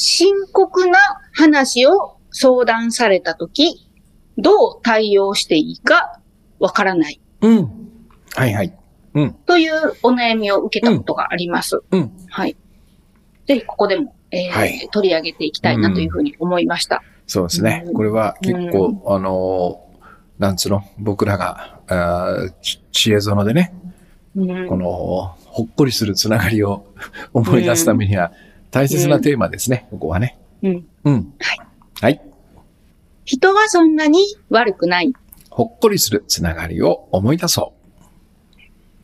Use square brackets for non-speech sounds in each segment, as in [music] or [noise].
深刻な話を相談されたとき、どう対応していいかわからないうん。はいはい。うん。というお悩みを受けたことがあります。うん。はい。ぜひここでも、えーはい取り上げていきたいなというふうに思いました。そうですねう。んこれは結構、あのーなんつうの、僕らが、あ知恵園でね、うんこの、ほっこりするつながりを [laughs] 思い出すためには大切なテーマですね、ここはね。うんうん。はい。はい。人はそんなに悪くない。ほっこりするつながりを思い出そ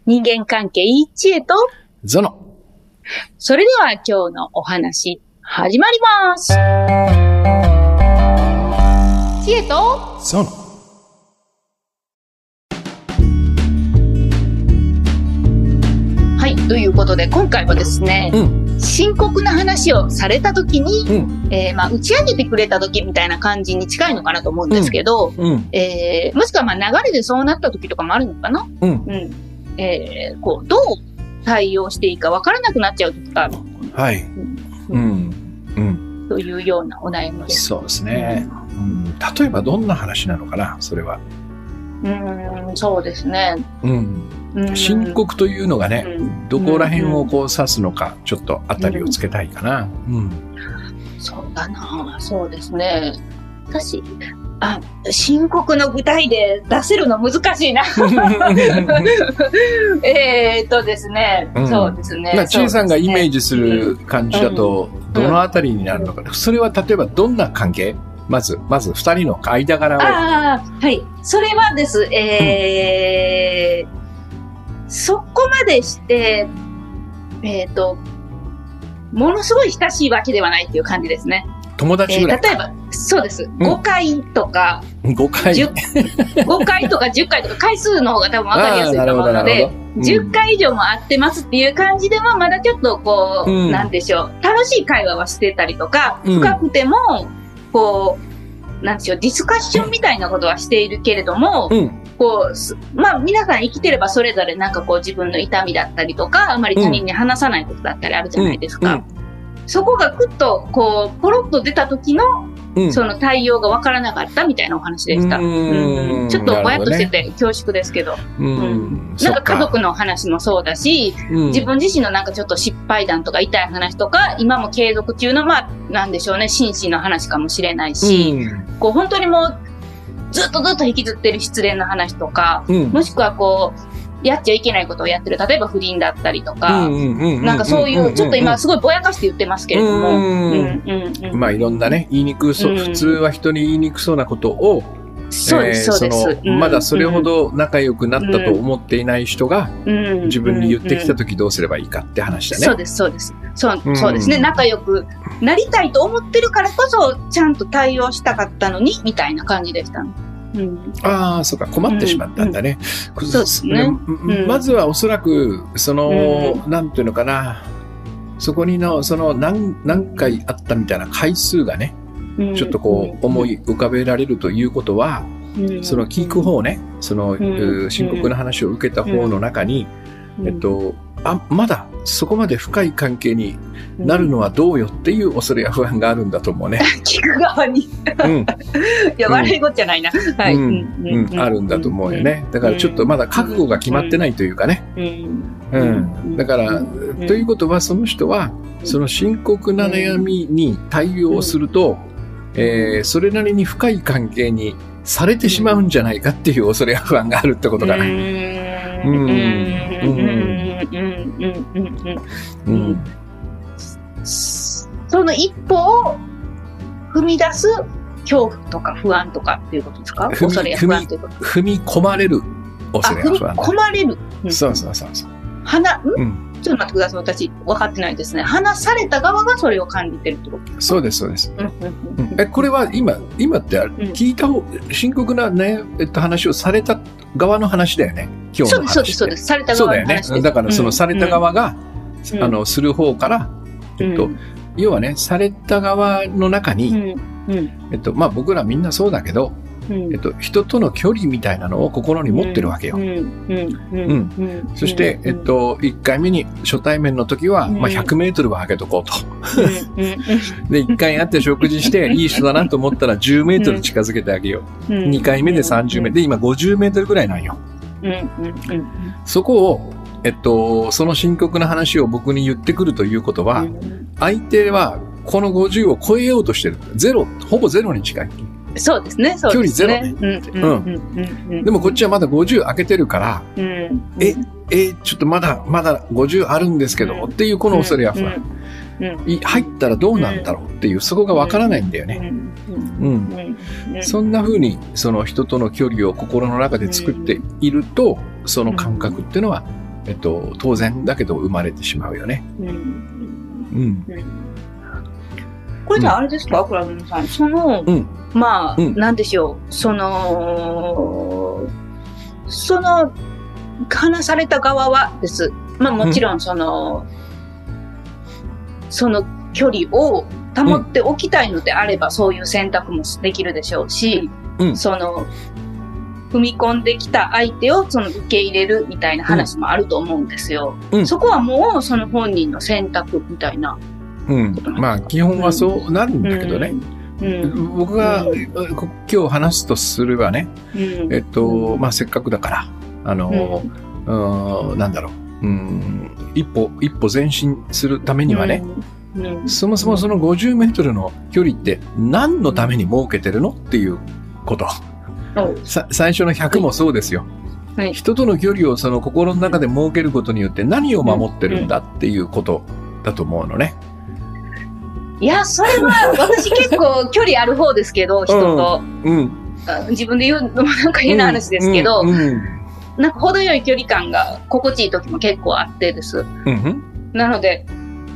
人間関係いい知恵と、う。ゾノ。それでは今日のお話、始まります。知恵と、ゾノ。はい、ということで今回はですね、うん。深刻な話をされた時に、うん。えーまあ、打ち上げてくれた時みたいな感じに近いのかなと思うんですけど、うん。えーもしくはまあ流れでそうなった時とかもあるのかな？うん。うん。えーこう、どう対応していいかわからなくなっちゃう時があるはい。うん。うん。というようなお悩みです。そうですね。うん。例えばどんな話なのかな、それは。うーん、そうですね。うん。うん深刻というのがね、うんどこら辺をこう指すのか、ちょっと当たりをつけたいかな。うん。そうだなそうですね。私、あ、深刻の具体で出せるの難しいな。[laughs] えーっとですね、うんそうですね。まあ、ちえさんがイメージ。ジする感じだと、どのあたりになるのかな。それは例えばどんな関係？まず、まず二人の間柄を。ああ、はい。それはです、えーそこまでして、えーっと、ものすごい親しいわけではないっていう感じですね。友達ぐらい。えー例えば、そうです。5回とか、5回。10 5回とか10回とか回数の方が多分分かりやすいと思うのでほどなるほ、ど10回以上も会ってますっていう感じでは、まだちょっとこう、うんなんでしょう、楽しい会話はしてたりとか、うん深くても、こう、なんでしょう、ディスカッションみたいなことはしているけれども、うん。こう、すまあ皆さん生きてればそれぞれなんかこう自分の痛みだったりとか、あまり他人に話さないことだったりあるじゃないですか。うんそこがくっと、こう、ポロッと出た時の、うん。その対応がわからなかったみたいなお話でした。うーん。うんちょっとぼやっとしてて恐縮ですけど、うん。なんか家族の話もそうだし、うん。自分自身のなんかちょっと失敗談とか痛い話とか、今も継続中の、まあ、なんでしょうね、心身の話かもしれないし、こう本当にもう、ずっとずっと引きずってる失恋の話とか、うん。もしくはこう、やっちゃいけないことをやってる、例えば不倫だったりとか、うんなんかそういう、ちょっと今すごいぼやかして言ってますけれども、まあいろんなね、言いにくそう、うん普通は人に言いにくそうなことを、そうです、そうです。まだそれほど仲良くなったと思っていない人がうん自分に言ってきたうん時どうすればいいかって話だね。そうです、そうです。そううんそうですね。仲良くなりたいと思ってるからこそ、ちゃんと対応したかったのに、みたいな感じでしたね。うん。ああ、そうか、困ってしまったんだね。そうですね。うん。まずはおそらく、その、なんていうのかな、そこにの、その何、何回あったみたいな回数がね、うん。ちょっとこう思い浮かべられるということは、うん。その聞く方ね、その、深刻な話を受けた方の中に、えっ、と、あ、まだそこまで深い関係になるのはどうよっていう恐れや不安があるんだと思うね。[laughs] 聞く側に。いうん。[laughs] や、笑いごっちゃないな。はい。うんうん、あるんだと思うよ。ね。だからちょっとまだ覚悟が決まってないというかね。うんうん。だから、ということはその人は、その深刻な悩みに対応すると、えーそれなりに深い関係にされてしまうんじゃないかっていう恐れや不安があるってことかな。うんうんうんうんうんうん。その一歩を踏み出す恐怖とか不安とかっていうことですか踏み恐れや不安ということ。踏み込まれる、踏み恐れや不安。込まれる。うんそうそうそうそう。花、んうん。ちょっと待ってください。私、分かってないですね。話された側がそれを感じてるってこと？そうです、そうです。え、これは今、今ってあるん聞いた方、深刻なね、えっと、話をされた側の話だよね？今日そうです、そうです、の話って。そうです。されたそうだよね。だからそのされた側が、うんあの、する方から、えっと、うん要はね、された側の中に、えっと、まあ僕らみんなそうだけど、うんえっと、人との距離みたいなのを心に持ってるわけよ。そして、えっと、1回目に初対面の時は、まあ、100メートルは上げとこうと。[laughs] で、1回会って食事して、[laughs] いい人だなと思ったら10メートル近づけてあげよう。うん。2回目で30メートル。で、今50メートルぐらいなんよ。そこを、えっと、その深刻な話を僕に言ってくるということは、相手はこの50を超えようとしてる。ゼロ、ほぼゼロに近い。そうですね、そうですね。距離ゼロね。うん。でもこっちはまだ50開けてるから、うん。ええーちょっとまだ、まだ50あるんですけど、うん。っていうこの恐れや不安。入ったらどうなんだろうっていう、そこがわからないんだよね。うん。そんな風に、その人との距離を心の中で作っていると、その感覚っていうのは、えっと、当然だけど生まれてしまうよね。うん。うん。これじゃああれですか、倉野さん。その、うんまあ、うんなんでしょう。その、その、話された側はです。まあもちろんその、その距離を保っておきたいのであれば、そういう選択もできるでしょうし、うんその、踏み込んできた相手をその受け入れるみたいな話もあると思うんですよ。うんそこはもうその本人の選択みたいな。うん。まあ、基本はそうなるんだけどね。うん。僕がこ今日話すとすればね、うん。えっと、まあ、せっかくだから、あの、うん。うん、なんだろう、うん、一歩、一歩前進するためにはね、うん、そもそもその50メートルの距離って何のために設けてるのっていうこと。最初の100もそうですよ。はい。人との距離をその心の中で設けることによって何を守ってるんだっていうことだと思うのね。いや、それは私結構距離ある方ですけど、[laughs] 人と。うん。あ自分で言うのもなんか変な話ですけど、うん。うん。なんか程よい距離感が心地いい時も結構あってです。うん。なので、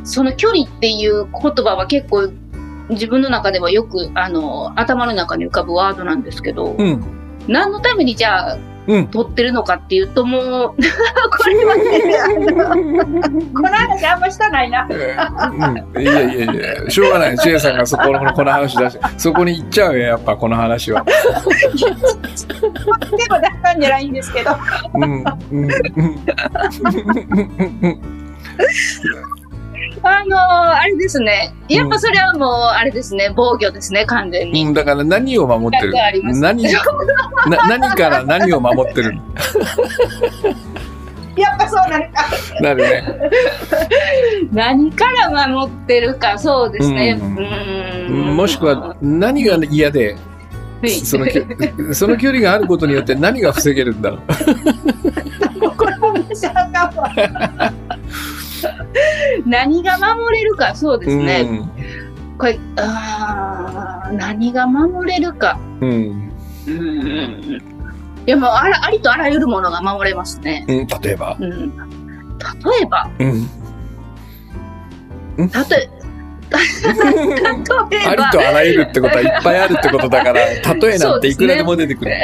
その距離っていう言葉は結構自分の中ではよくあの頭の中に浮かぶワードなんですけど、うん。何のためにじゃあうん。取ってるのかっていうともう、[laughs] これはね、この話あんましたないな。うんいやいやいや、しょうがない。千恵さんがそこのこの話出し、そこに行っちゃうよ、やっぱこの話は。でもだったんじゃないんですけど。うん。うん。うん [laughs] [laughs] あのーあれですね。やっぱそれはもう、あれですね、防御ですね、完全に。うん。だから何を守ってる？何、な [laughs] 何から何を守ってる？[laughs] やっぱそうなるか。[laughs] なるね。何から守ってるか、そうですね。ううんもしくは、何が嫌で、はいそのその距離があることによって何が防げるんだろう？これも知らんかわ何が守れるか、そうですね。これ、あー何が守れるか。うん。うん。うん。いや、もうあら、ありとあらゆるものが守れますね。うん。例えば。うん。例えば、うん。たとえ、[laughs] 例えばあり、とあらゆるってことはいっぱいあるってことだから、例えなんていくらでも出てくる。[laughs] 例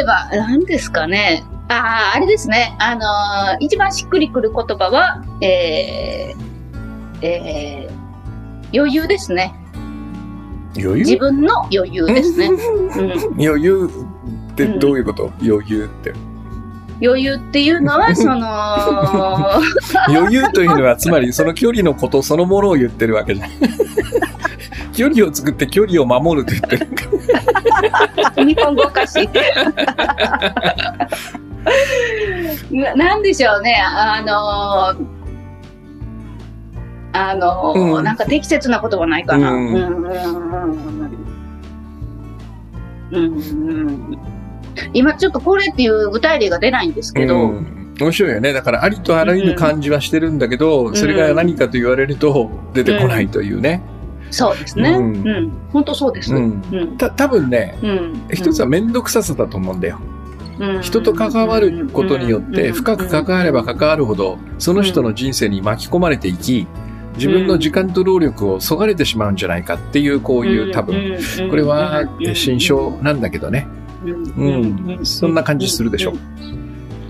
えば、何ですかね。ああ、あれですね。あのー一番しっくりくる言葉は、えー、えー、余裕ですね。余裕？自分の余裕ですね。[laughs] うん、余裕ってどういうこと、余裕って。余裕っていうのは、[laughs] その、[laughs] 余裕というのは、つまりその距離のことそのものを言ってるわけじゃない。距離を作って距離を守るって言ってる。日本語おかしい。ななんでしょうね。あのーあのーうんなんか適切な言葉ないかな。ううんんうんうんうん今ちょっとこれっていう具体例が出ないんですけど、うん、面白いよね。だから、ありとあらゆる感じはしてるんだけど、んそれが何かと言われると出てこないというね。そうですね。ううんん。本当そうです。ううんん。た多分ね、うん。一つは面倒くささだと思うんだよ。うん人と関わることによって、深く関われば関わるほど、その人の人生に巻き込まれていき、自分の時間と労力をそがれてしまうんじゃないかっていう、こういう多分、これはえ心象なんだけどね。うん。そんな感じするでしょ。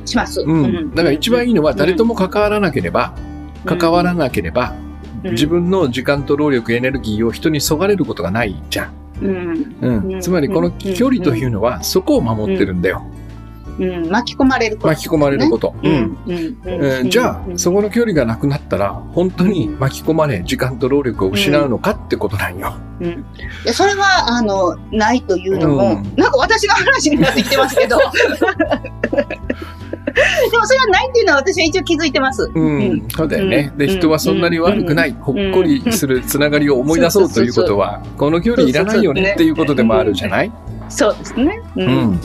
します。うん。だから一番いいのは誰とも関わらなければ、関わらなければ、自分の時間と労力、エネルギーを人にそがれることがないじゃん。うん。つまりこの距離というのは、そこを守ってるんだよ。うん。巻き込まれること。巻き込まれること。ううん。じゃあ、そこの距離がなくなったら、本当に巻き込まれ、時間と労力を失うのかってことなんよ。うん。でそれは、あの、ないというのも、うんなんか私の話になってきてますけど。[laughs] でもそれはないっていうのは私は一応気づいてます。うん、そうだよね。で、うん人はそんなに悪くない、ほっこりするつながりを思い出そうということは、この距離いらないよねっていうことでもあるじゃない？そうですね。うん。うんうん。うん。う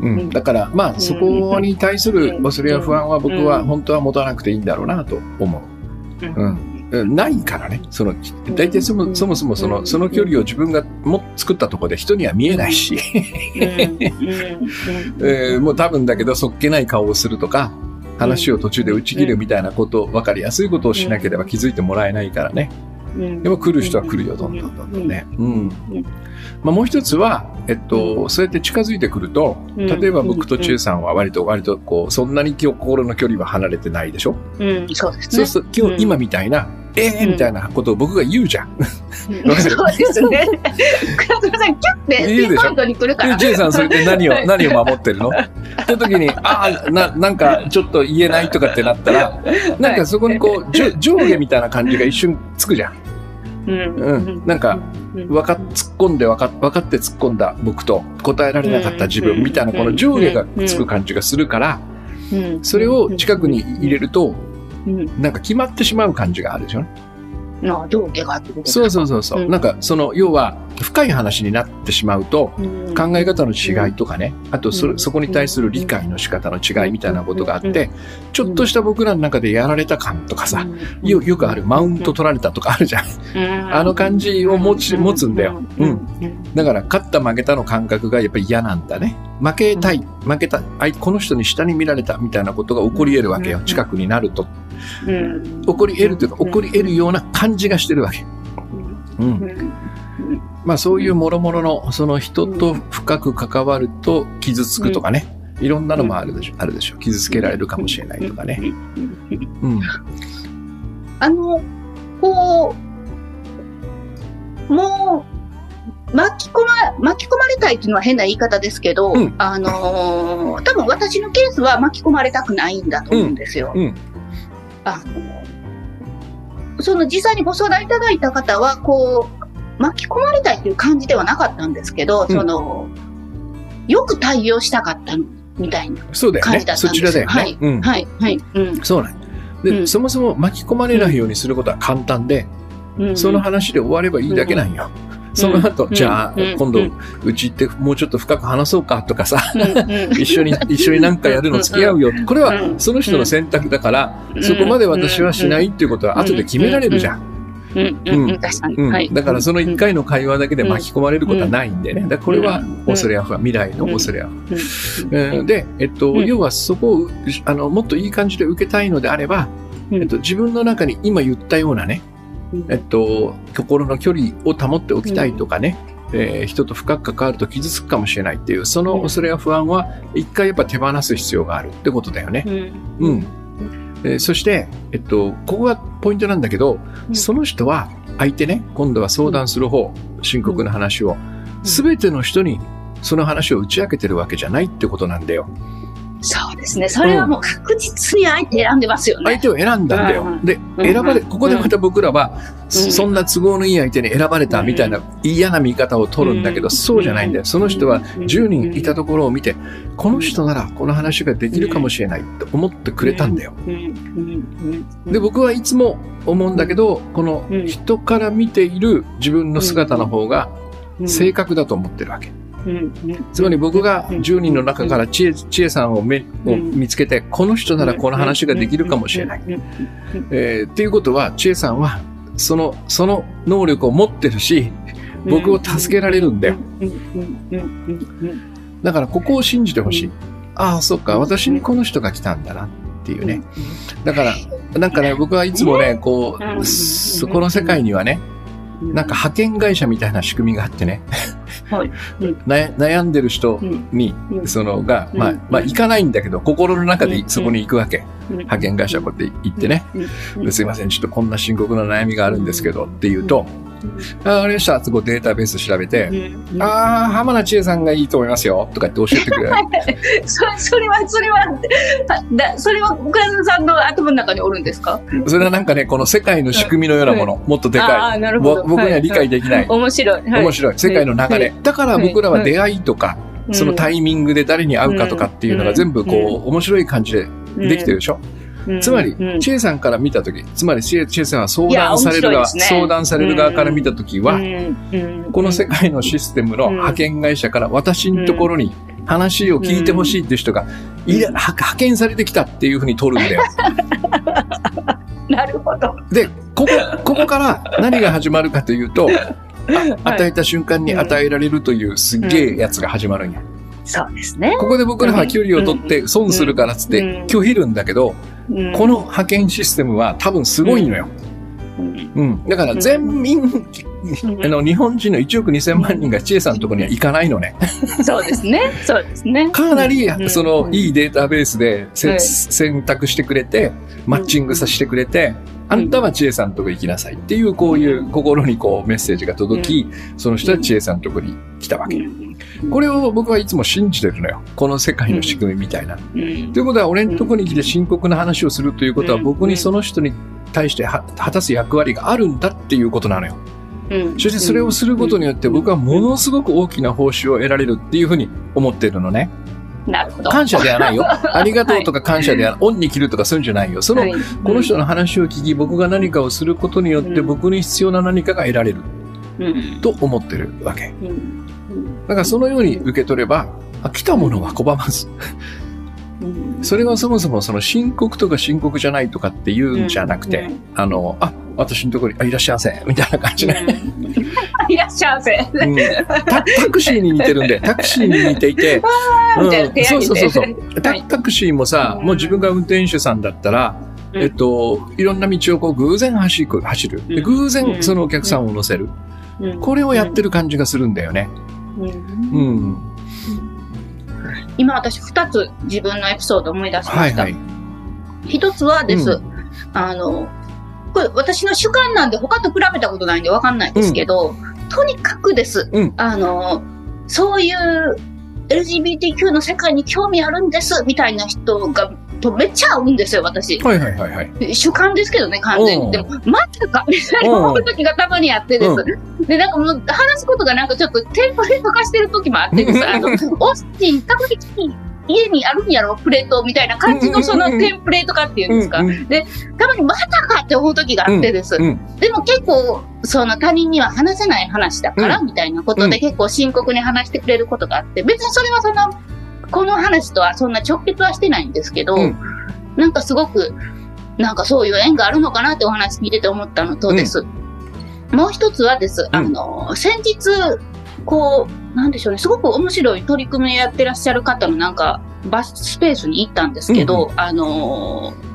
うんん。だから、まあ、そこに対する恐れや不安は僕は本当は持たなくていいんだろうなと思う。うん。うんないからね。その、大体そもそもそもその、その距離を自分がも作ったところで人には見えないし、[laughs] えーもう多分だけど、そっけない顔をするとか、話を途中で打ち切るみたいなこと、分かりやすいことをしなければ気づいてもらえないからね。でも来る人は来るよ、どんどんどんどんね。うん。まあもう一つは、えっと、そうやって近づいてくると、例えば僕と千恵さんは割と、割とこう、そんなに心の距離は離れてないでしょ？うん、そうですね。そうすると、今日、今みたいな、ええみたいなことを僕が言うじゃん。うんそうですね。倉田さん、キュッて、ピンポイントに来るから。で、千恵さんそれで何をは、い何を守ってるの？って時に、ああ、な、なんかちょっと言えないとかってなったら、なんかそこにこう、じょ上下みたいな感じが一瞬つくじゃん。うんうんなんか、わかっ、突っ込んでわか分かって突っ込んだ僕と答えられなかった自分みたいなこの上下がつく感じがするから、うんそれを近くに入れると、うん。なんか決まってしまう感じがあるでしょ？の上下があってことそうそうそうそう。うん。なんかその、要は深い話になってしまうと、うん。考え方の違いとかね、あとそそこに対する理解の仕方の違いみたいなことがあって、ちょっとした僕らの中でやられた感とかさ、よよくあるマウント取られたとかあるじゃん。あの感じを持ち持つんだよ。うん。だから勝った負けたの感覚がやっぱり嫌なんだね。負けたい、負けた、あいこの人に下に見られたみたいなことが起こり得るわけよ。うん。近くになると。うん起こり得るというか、起こり得るような感じがしてるわけ。う。うんんまあそういう諸々の、その人と深く関わると傷つくとかね。いろんなのもあるでしょ。あるでしょ。傷つけられるかもしれないとかね。うん。あの、こう、もう、巻き込ま、巻き込まれたいっていうのは変な言い方ですけど、うんあのー多分私のケースは巻き込まれたくないんだと思うんですよ。うん。あの、その実際にご相談いただいた方は、こう、巻き込まれたいっていう感じではなかったんですけど、うんその、よく対応したかったみたいな感じだ。ったそんですよ。ちらだよね。はい、うん。はい、はい。うんそうなんで、うんそもそも巻き込まれないようにすることは簡単で、うんその話で終わればいいだけなんよ。その後、うん。じゃあ、うん。今度うち行ってもうちょっと深く話そうかとかさ、[laughs] 一緒に、一緒になんかやるの付き合うよ。これはうん。その人の選択だから、うん。そこまで私はしないっていうことは後で決められるじゃん。うん。うん。うん、確かに。うん。はい。だからその一回の会話だけで巻き込まれることはないんでね。だこれはうん。恐れや不安、未来の恐れや不安。うん。うん。で、えっと、うん。要はそこを、あの、もっといい感じで受けたいのであれば、うん。えっと、自分の中に今言ったようなね、うんえっと、心の距離を保っておきたいとかね、えー人と深く関わると傷つくかもしれないっていう、その恐れや不安は、一回やっぱ手放す必要があるってことだよね。うんうん。えーそして、えっと、ここがポイントなんだけど、うんその人は、相手ね、今度は相談する方、深刻な話を、すべての人にその話を打ち明けてるわけじゃないってことなんだよ。そうですね。それはもう確実に相手選んでますよね。相手を選んだんだよ。うん。で、うん。選ばれ、ここでまた僕らは、そそんな都合のいい相手に選ばれたみたいな嫌な見方を取るんだけど、そうじゃないんだよ。その人は10人いたところを見て、この人ならこの話ができるかもしれないって思ってくれたんだよ。で、僕はいつも思うんだけど、この人から見ている自分の姿の方がうん。正確だと思ってるわけ。つまり僕が10人の中から知恵知恵さんをめを見つけて、この人ならこの話ができるかもしれない。えーっていうことは、知恵さん。は、その、その能力を持ってるし、僕を助けられるん。だよ。だからここを信じてほしい。ああ、そっか、私にこの人が来たん。だなっていうね。だから、なん。かね、僕はいつもね、こうそこの世界にはね、うん。なん。か派遣会社みたいな仕組みがあってね、はい。うん。悩悩んでる人うん。に、うん。そのが、まあうん、まあ行かないんだけど、心の中でそこに行くわけ。うん。派遣会社こうやって行ってね、すいません、ちょっとこんな深刻な悩みがあるんですけどって言うと、あわかりました。そこデータベース調べて、うんああ、浜田千恵さんがいいと思いますよ。とかって教えてくれる。[laughs] そそれは、それは、あだそれは、倉田さんの頭の中におるんですか？それはなんかね、この世界の仕組みのようなもの、もっとであかい。あなるほどぼ僕には理解できない。面白い。はい面白い。世界の流れ。だから僕らは出会いとか、そのタイミングで誰に会うかとかっていうのが全部こう、面白い感じでできてるでしょ。つまり、チェイさんから見たとき、つまりチェイさんは相談される側、ね。相談される側から見たときは、この世界界のシステムの派遣会社から私のところに話を聞いてほしいっていう人が、い派遣されてきたっていうふうに取るんだよ。[laughs] なるほど。で、ここ、ここから何が始まるかというと、あ与えた瞬間に与えられるというすっげえやつが始まるんや。そうですね。ここで僕らは距離を取って損するからっつってうん拒否るんだけど、うんこの派遣システムは多分すごいのよ。うんうん。だから全民、あの、日本人の1億2000万人が千恵さんのところには行かないのね。そうですね。そうですね。かなりう、んその、うんいいデータベースで選択してくれて、マッチングさせてくれて、あんたは千恵さんのとこ行きなさいっていう、こういう心にこうメッセージが届き、その人は千恵さんのとこに来たわけ。これを僕はいつも信じてるのよ。この世界の仕組みみたいな。うんということは、俺のとこに来て深刻な話をするということは、うん僕にその人に対しては果たす役割があるんだっていうことなのよ。うんそしてそれをすることによって、僕はものすごく大きな報酬を得られるっていうふうに思ってるのね。なるほど。感謝ではないよ。[laughs] ありがとうとか感謝では、恩に切るとかそういうんじゃないよ。その、はいこの人の話を聞き、僕が何かをすることによって、うん僕に必要な何かが得られるうんと思ってるわけ。うんだからそのように受け取れば、あ来たものは拒まず。うんそれがそもそもその深刻とか深刻じゃないとかっていうんじゃなくて、うんあの、あ、私のところに、あ、いらっしゃいませ、みたいな感じね。いらっしゃいませ。うんタタクシーに似てるんで、タクシーに似ていて、[laughs] みたいな手そうそうそうそう。タタクシーもさ、うんもう自分が運転手さんだったら、うんえっと、いろんな道をこう偶然走る、走る。でうん偶然うんそのお客さんを乗せる。うんこれをやってる感じがするんだよね。うんうん。今私二つ自分のエピソードを思い出しました。はいはい。一つはです、うあの、これ私の主観なんで他と比べたことないんでわかんないんですけど、とにかくです、うんあの、そういう LGBTQ の世界に興味あるんですみたいな人が、とめっちゃ合うんですよ、私。はいはいはいはい。主観ですけどね、完全うんに。でも、まさか、みたいな思う時がたまにあってです。で、なんかもう、話すことがなんかちょっとテンプレート化してる時もあってです。あの、オッシー、たこ焼き家にあるんやろ、プレートみたいな感じのそのテンプレート化っていうんですか。うんうんたまにまさかって思う時があってです。うんでも結構、その他人には話せない話だから、みたいなことでうん結構深刻に話してくれることがあって、別にそれはその、この話とはそんな直結はしてないんですけど、うん。なんかすごく、なんかそういう縁があるのかなってお話聞いてて思ったのとです。もう一つはです、あの、先日、こう、なんでしょうね、すごく面白い取り組みをやってらっしゃる方のなんか、バススペースに行ったんですけど、あのー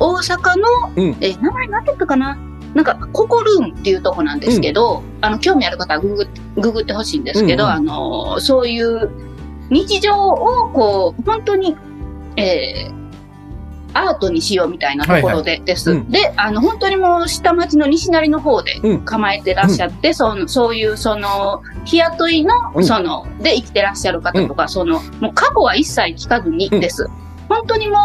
大阪の、うん。え、名前何だったかな？なんか、ココルーンっていうとこなんですけど、あの、興味ある方はググって、ググってほしいんですけど、うんうん。あのーそういう日常を、こう、本当に、えーアートにしようみたいなところで、です。うん。で、あの、本当にもう下町の西成の方でうん。構えてらっしゃって、その、そういう、その、日雇いの、うん。その、で生きてらっしゃる方とか、その、もう過去は一切聞かずにです。本当にもう、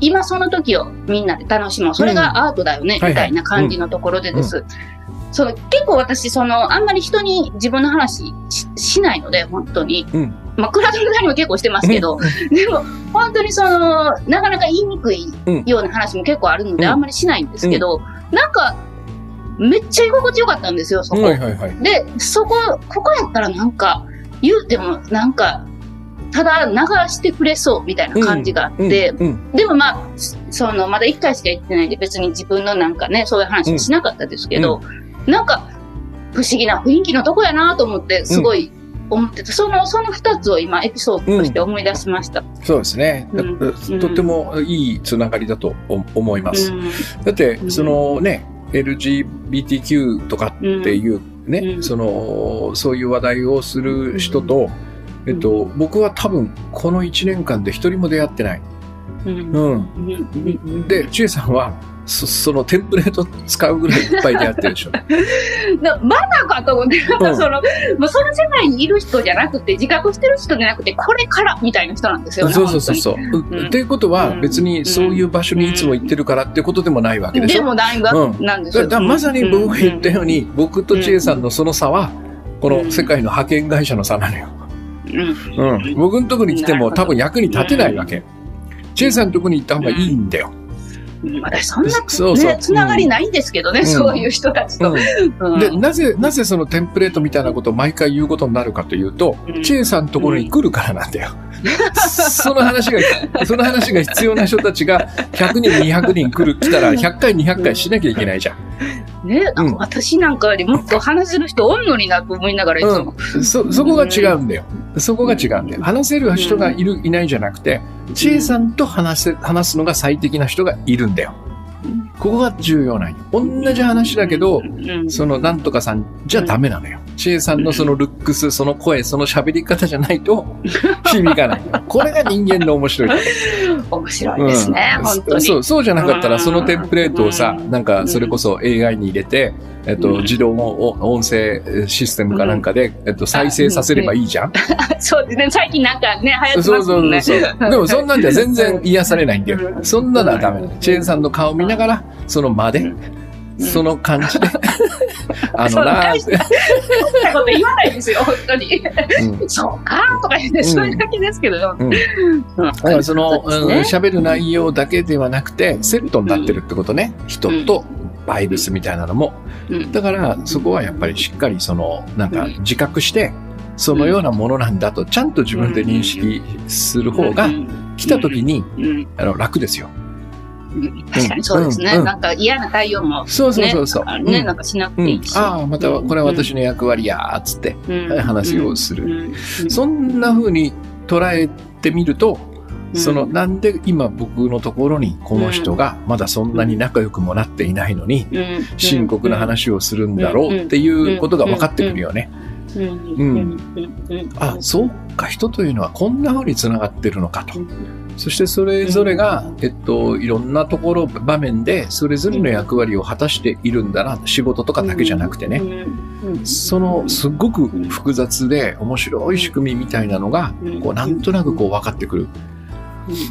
今その時をみんなで楽しもう。それがアートだよね、はいはい。みたいな感じのところでです。その結構私、その、あんまり人に自分の話ししないので、本当に。うんまあ、クラウドにも結構してますけど、でも、本当にその、なかなか言いにくいような話も結構あるので、うん。あんまりしないんですけど、なんか、めっちゃ居心地よかったんですよ、そこ。はいはいはい。で、そこ、ここやったらなんか、言うてもなんか、ただ流してくれそうみたいな感じがあって、うん。うん。でもまあ、その、まだ一回しか行ってないんで別に自分のなんかね、そういう話はしなかったですけど、なんか、不思議な雰囲気のとこやなと思って、すごい思ってて、その、その二つを今エピソードとして思い出しました。そうですね。だうん。とってもいいつながりだと思います。だってう、ん。そのね、LGBTQ とかうんっていうね、うん。その、そういう話題をする人と、えっと、僕は多分この1年間で一人も出会ってない。うん。うん。うん。で、千恵さんは、そそのテンプレート使うぐらいいっぱい出会ってるでしょ。[laughs] なまだかと思って、なんうんかその、もうその世界にいる人じゃなくて、自覚してる人じゃなくて、これからみたいな人なんですよね。そうそうそうそう。うんっていうことは別にそういう場所にいつも行ってるからってことでもないわけでしょ。でもないわ、うんなんですよ。だからまさに僕が言ったように。に、僕と千恵さんのその差は、この世界の派遣会社の差なのよ。うんうん。僕のとこに来ても多分役に立てないわけ。千恵さんのとこに行った方がいいんだよ。うん。私そんな、そうそう。ね、つながりないんですけどね、ん。そういう人たちと。うん。うん。で、なぜ、なぜそのテンプレートみたいなことを毎回言うことになるかというとう、ん。チェイさんのところに来るからなんだよ。その話が、その話が必要な人たちが100人、200人来る、来たら100回、200回しなきゃいけないじゃん。ね、うん私なんかよりもっと話せる人おんのになと思いながらいつも。そ、そこが違うんだよ。そこが違うんだよ。話せる人がいる、いないじゃなくて、チェイさんと話せ、話すのが最適な人がいるんだよ。ここが重要なんよ。同じ話だけど、うんそのなんとかさんじゃダメなのよ。知恵さんのそのルックス、その声、その喋り方じゃないと [laughs] 響かない。これが人間の面白い面白いですね、うん本当に。そう、そうじゃなかったうんらそのテンプレートをさ、なんかそれこそ AI に入れて、えっと、うん自動音声システムかなんかで、えっと、再生させればいいじゃん [laughs] そうですね、最近なんかね、流行ってそうそますもんね。うそう。でもそんなんじゃ全然癒されないんだよ。うんそんなのはダメだ。チェーンさんの顔見ながら、その間で、その感じで、[laughs] あのなーって、なこと言わないですよ、本当に。うん。そうかとか言って、それだけですけど。うん。うん。だからその、そううんですね。喋る内容だけではなくて、セットになってるってことね。人とバイブスみたいなのも。うん。だから、そこはやっぱりしっかりその、なんか自覚して、そのようなものなんだと、ちゃんと自分で認識する方がう、ん。来た時に、うん。あの、楽ですよ。うん。確かにそうですね。うん。なんか嫌な対応もそうそうそうそう。あね、うん。なんかしなくうんていいし。ああ、またこれは私の役割やーっつってうん。話をする。そんな風に捉えてみると、うん。そのなんで今僕のところにこの人がまだそんなに仲良くもなっていないのにうん。深刻な話をするんだろうっていうことが分かってくるよね。うん。あ、そうか、人というのはこんな風に繋がってるのかと。う。んそしてそれぞれが、えっと、いろんなところ、場面でそれぞれの役割を果たしているんだな。仕事とかだけじゃなくてね。うんそのすっごく複雑で面白い仕組みみたいなのが、こうなんとなくこう分かってくる。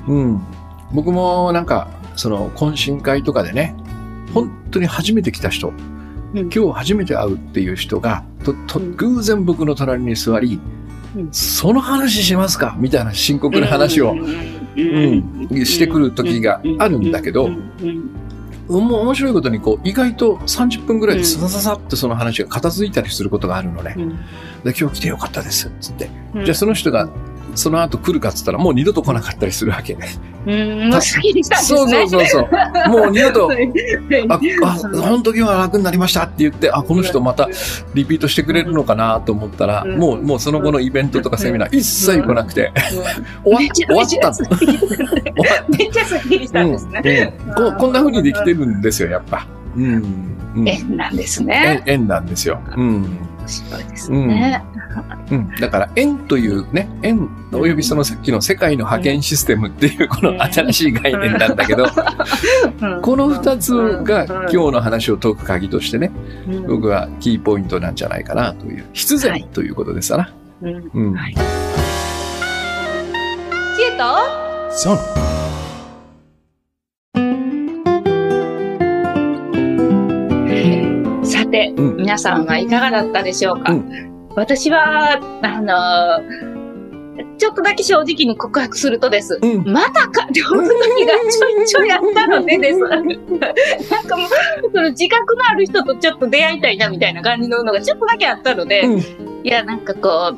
うん。僕もなんか、その懇親会とかでね、本当に初めて来た人、うん今日初めて会うっていう人が、と、と、うん偶然僕の隣に座り、うんその話しますかみたいな深刻な話を、うんしてくる時があるんだけど面白いことにこう、意外と30分ぐらいでささささってその話が片付いたりすることがあるのね。うんで今日来てよかったです、つって。うんじゃあその人が、その後来るかっつったらもう二度と来なかったりするわけ。うんもうすっきりしたんですそうね。そうそうそう。もう二度と、[laughs] あ、あ、うん本当今は楽になりましたって言って、あ、この人またリピートしてくれるのかなと思ったら、うんもう、もうその後のイベントとかセミナー一切来なくて、うん終わ終わったの。めっちゃすっきり終わっめっちゃすっきりしたんですね。うんここんな風にできてるんですよ、やっぱ。うん。うん縁なんですね。縁縁なんですよ。うん。面白いですね。うん。[laughs] だから、縁というね、縁、およびそのさっきの世界の派遣システムっていうこの新しい概念なんだけど、うん。この二つが今日の話を解く鍵としてね、うん。僕はキーポイントなんじゃないかなという、必はい然ということですから。うん。うん。はい。知恵とて、うん皆さんはいかがだったでしょうか、う私は、あのーちょっとだけ正直に告白するとです。うん。またかって思う時がちょいちょいあったのでです。なんかもう、その自覚のある人とちょっと出会いたいなみたいな感じののがちょっとだけあったので、うんいや、なんかこう、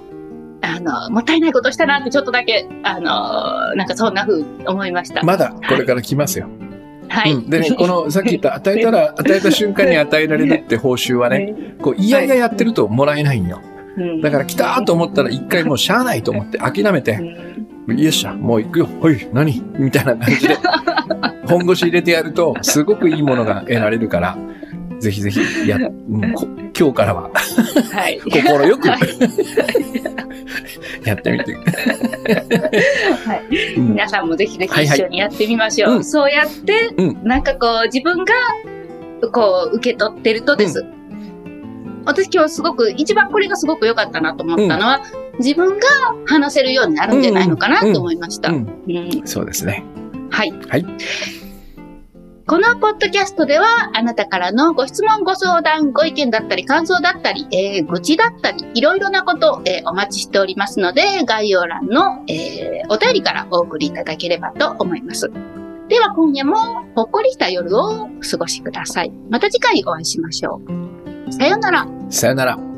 あの、もったいないことしたなってちょっとだけ、あの、なんかそんな風に思いました。まだこれから来ますよ。はい。うん。でね、この [laughs] さっき言った与えたら、与えた瞬間に与えられるって報酬はね、こう、いやいややってるともらえないんよ。うん。だから来たーと思ったら一回もうしゃあないと思って諦めうて、ん。よっしゃ、もう行くよ、ほい、何？みたいな感じで、[laughs] 本腰入れてやると、すごくいいものが得られるから、ぜひぜひ、や、うんこ今日からは、はい。心よくはいやってみて。はい。うん皆さんもぜひぜひ一緒にやってみましょう。はいはいうんそうやって、うんなんかこう、自分が、こう、受け取ってるとです。私今日すごく、一番これがすごく良かったなと思ったのは、自分が話せるようになるんじゃないのかなと思いました。ううんん、そうですね。はい。はい。このポッドキャストでは、あなたからのご質問、ご相談、ご意見だったり、感想だったり、えー愚痴だったり、いろいろなことを、えーお待ちしておりますので、概要欄の、えーお便りからお送りいただければと思います。では今夜もほっこりした夜をお過ごしください。また次回お会いしましょう。さよなら。さよなら。